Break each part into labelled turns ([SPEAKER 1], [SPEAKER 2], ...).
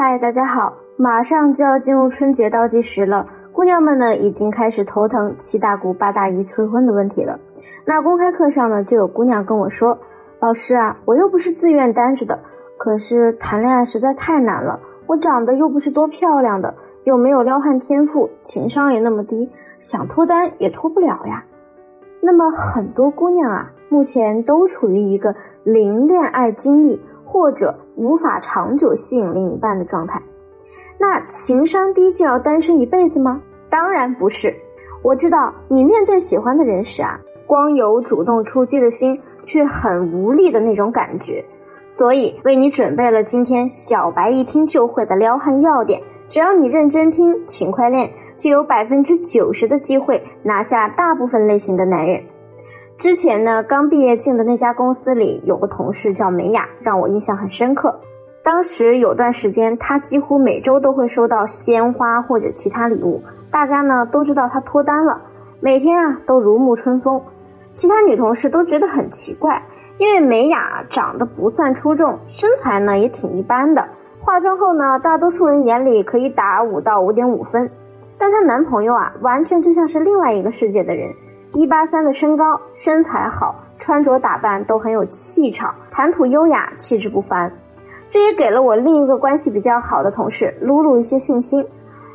[SPEAKER 1] 嗨，大家好！马上就要进入春节倒计时了，姑娘们呢已经开始头疼七大姑八大姨催婚的问题了。那公开课上呢，就有姑娘跟我说：“老师啊，我又不是自愿单着的，可是谈恋爱实在太难了。我长得又不是多漂亮的，又没有撩汉天赋，情商也那么低，想脱单也脱不了呀。”那么很多姑娘啊，目前都处于一个零恋爱经历。或者无法长久吸引另一半的状态，那情商低就要单身一辈子吗？当然不是。我知道你面对喜欢的人时啊，光有主动出击的心，却很无力的那种感觉。所以为你准备了今天小白一听就会的撩汉要点，只要你认真听，勤快练，就有百分之九十的机会拿下大部分类型的男人。之前呢，刚毕业进的那家公司里有个同事叫美雅，让我印象很深刻。当时有段时间，她几乎每周都会收到鲜花或者其他礼物。大家呢都知道她脱单了，每天啊都如沐春风。其他女同事都觉得很奇怪，因为美雅长得不算出众，身材呢也挺一般的，化妆后呢，大多数人眼里可以打五到五点五分。但她男朋友啊，完全就像是另外一个世界的人。一八三的身高，身材好，穿着打扮都很有气场，谈吐优雅，气质不凡。这也给了我另一个关系比较好的同事露露一些信心，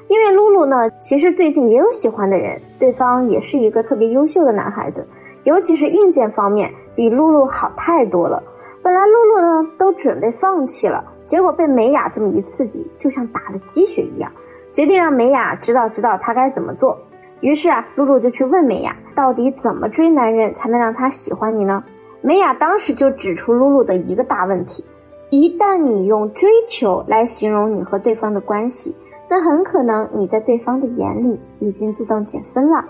[SPEAKER 1] 因为露露呢，其实最近也有喜欢的人，对方也是一个特别优秀的男孩子，尤其是硬件方面比露露好太多了。本来露露呢都准备放弃了，结果被美雅这么一刺激，就像打了鸡血一样，决定让美雅知道知道她该怎么做。于是啊，露露就去问美雅，到底怎么追男人才能让他喜欢你呢？美雅当时就指出露露的一个大问题：一旦你用追求来形容你和对方的关系，那很可能你在对方的眼里已经自动减分了。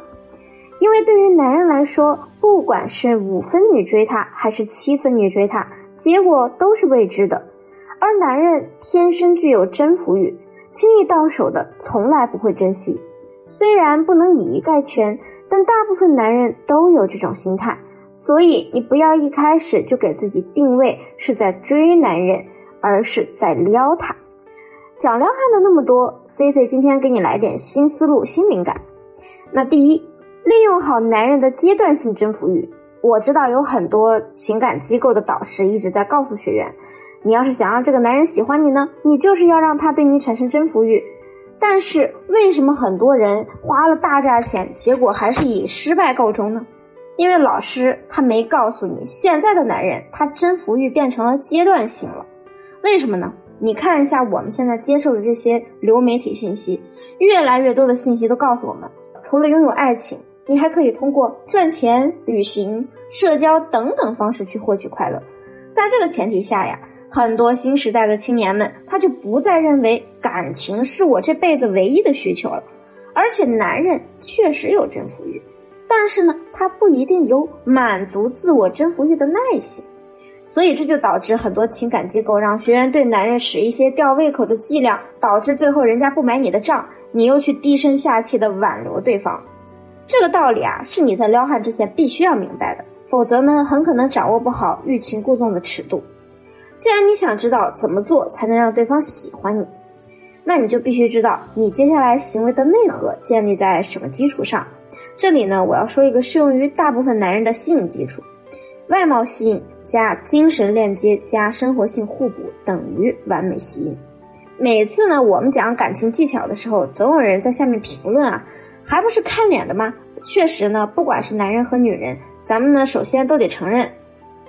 [SPEAKER 1] 因为对于男人来说，不管是五分你追他，还是七分你追他，结果都是未知的。而男人天生具有征服欲，轻易到手的从来不会珍惜。虽然不能以一概全，但大部分男人都有这种心态，所以你不要一开始就给自己定位是在追男人，而是在撩他。讲撩汉的那么多，C C 今天给你来点新思路、新灵感。那第一，利用好男人的阶段性征服欲。我知道有很多情感机构的导师一直在告诉学员，你要是想让这个男人喜欢你呢，你就是要让他对你产生征服欲。但是为什么很多人花了大价钱，结果还是以失败告终呢？因为老师他没告诉你，现在的男人他征服欲变成了阶段性了。为什么呢？你看一下我们现在接受的这些流媒体信息，越来越多的信息都告诉我们，除了拥有爱情，你还可以通过赚钱、旅行、社交等等方式去获取快乐。在这个前提下呀。很多新时代的青年们，他就不再认为感情是我这辈子唯一的需求了。而且，男人确实有征服欲，但是呢，他不一定有满足自我征服欲的耐心。所以，这就导致很多情感机构让学员对男人使一些吊胃口的伎俩，导致最后人家不买你的账，你又去低声下气的挽留对方。这个道理啊，是你在撩汉之前必须要明白的，否则呢，很可能掌握不好欲擒故纵的尺度。既然你想知道怎么做才能让对方喜欢你，那你就必须知道你接下来行为的内核建立在什么基础上。这里呢，我要说一个适用于大部分男人的吸引基础：外貌吸引加精神链接加生活性互补等于完美吸引。每次呢，我们讲感情技巧的时候，总有人在下面评论啊，还不是看脸的吗？确实呢，不管是男人和女人，咱们呢首先都得承认，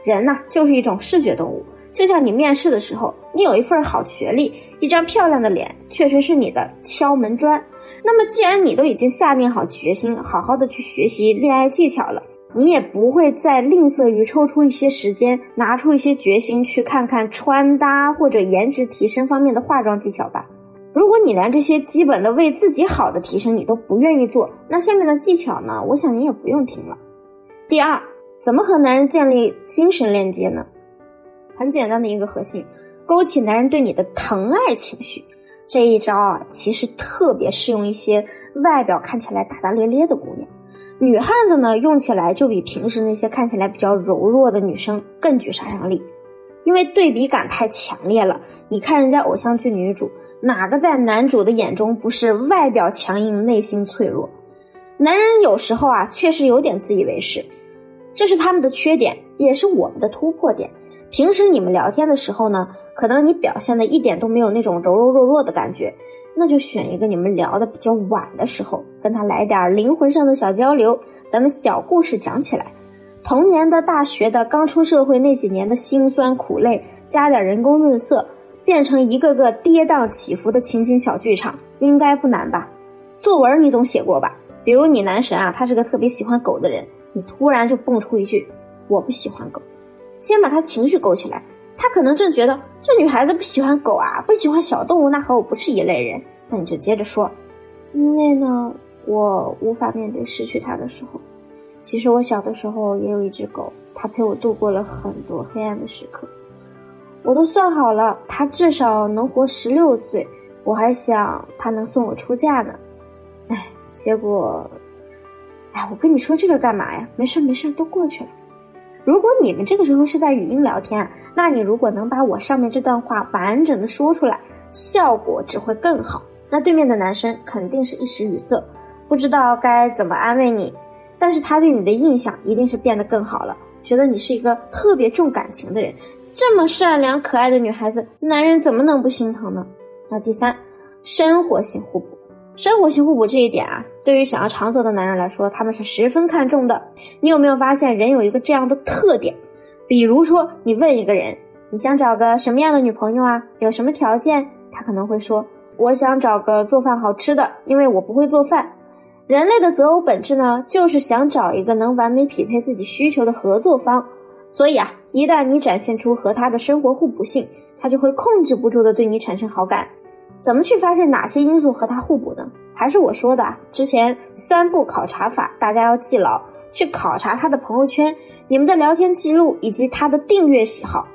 [SPEAKER 1] 人呢就是一种视觉动物。就像你面试的时候，你有一份好学历，一张漂亮的脸，确实是你的敲门砖。那么，既然你都已经下定好决心，好好的去学习恋爱技巧了，你也不会再吝啬于抽出一些时间，拿出一些决心去看看穿搭或者颜值提升方面的化妆技巧吧。如果你连这些基本的为自己好的提升你都不愿意做，那下面的技巧呢？我想你也不用听了。第二，怎么和男人建立精神链接呢？很简单的一个核心，勾起男人对你的疼爱情绪，这一招啊，其实特别适用一些外表看起来大大咧咧的姑娘。女汉子呢，用起来就比平时那些看起来比较柔弱的女生更具杀伤力。因为对比感太强烈了。你看人家偶像剧女主，哪个在男主的眼中不是外表强硬，内心脆弱？男人有时候啊，确实有点自以为是，这是他们的缺点，也是我们的突破点。平时你们聊天的时候呢，可能你表现的一点都没有那种柔柔弱弱的感觉，那就选一个你们聊的比较晚的时候，跟他来点灵魂上的小交流，咱们小故事讲起来。童年的、大学的、刚出社会那几年的辛酸苦累，加点人工润色，变成一个个跌宕起伏的情景小剧场，应该不难吧？作文你总写过吧？比如你男神啊，他是个特别喜欢狗的人，你突然就蹦出一句“我不喜欢狗”，先把他情绪勾起来，他可能正觉得这女孩子不喜欢狗啊，不喜欢小动物，那和我不是一类人。那你就接着说，因为呢，我无法面对失去他的时候。其实我小的时候也有一只狗，它陪我度过了很多黑暗的时刻。我都算好了，它至少能活十六岁，我还想它能送我出嫁呢。哎，结果，哎，我跟你说这个干嘛呀？没事没事，都过去了。如果你们这个时候是在语音聊天，那你如果能把我上面这段话完整的说出来，效果只会更好。那对面的男生肯定是一时语塞，不知道该怎么安慰你。但是他对你的印象一定是变得更好了，觉得你是一个特别重感情的人，这么善良可爱的女孩子，男人怎么能不心疼呢？那第三，生活性互补，生活性互补这一点啊，对于想要长泽的男人来说，他们是十分看重的。你有没有发现，人有一个这样的特点？比如说，你问一个人，你想找个什么样的女朋友啊？有什么条件？他可能会说，我想找个做饭好吃的，因为我不会做饭。人类的择偶本质呢，就是想找一个能完美匹配自己需求的合作方。所以啊，一旦你展现出和他的生活互补性，他就会控制不住的对你产生好感。怎么去发现哪些因素和他互补呢？还是我说的之前三步考察法，大家要记牢。去考察他的朋友圈、你们的聊天记录以及他的订阅喜好。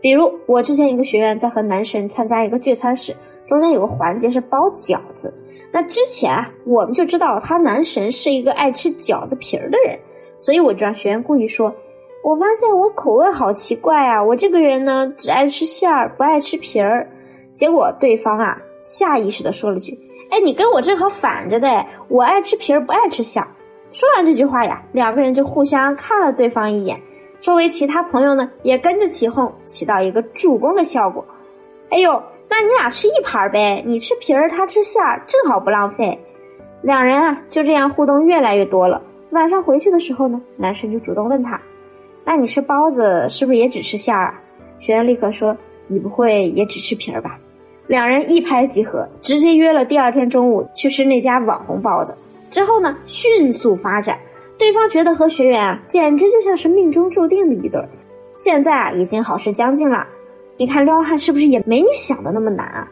[SPEAKER 1] 比如我之前一个学员在和男神参加一个聚餐时，中间有个环节是包饺子。那之前啊，我们就知道他男神是一个爱吃饺子皮儿的人，所以我就让学员故意说：“我发现我口味好奇怪啊，我这个人呢只爱吃馅儿，不爱吃皮儿。”结果对方啊下意识的说了句：“哎，你跟我正好反着的，我爱吃皮儿，不爱吃馅。”说完这句话呀，两个人就互相看了对方一眼，周围其他朋友呢也跟着起哄，起到一个助攻的效果。哎呦！那你俩吃一盘呗，你吃皮儿，他吃馅儿，正好不浪费。两人啊就这样互动越来越多了。晚上回去的时候呢，男生就主动问他：“那你吃包子是不是也只吃馅儿啊？”学员立刻说：“你不会也只吃皮儿吧？”两人一拍即合，直接约了第二天中午去吃那家网红包子。之后呢，迅速发展，对方觉得和学员啊简直就像是命中注定的一对。现在啊已经好事将近了。你看撩汉是不是也没你想的那么难啊？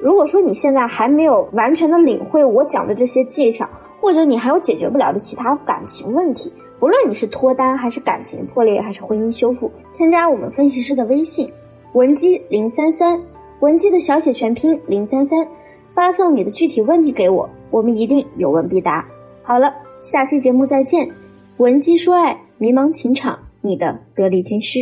[SPEAKER 1] 如果说你现在还没有完全的领会我讲的这些技巧，或者你还有解决不了的其他感情问题，不论你是脱单还是感情破裂还是婚姻修复，添加我们分析师的微信文姬零三三，文姬的小写全拼零三三，发送你的具体问题给我，我们一定有问必答。好了，下期节目再见，文姬说爱，迷茫情场，你的得力军师。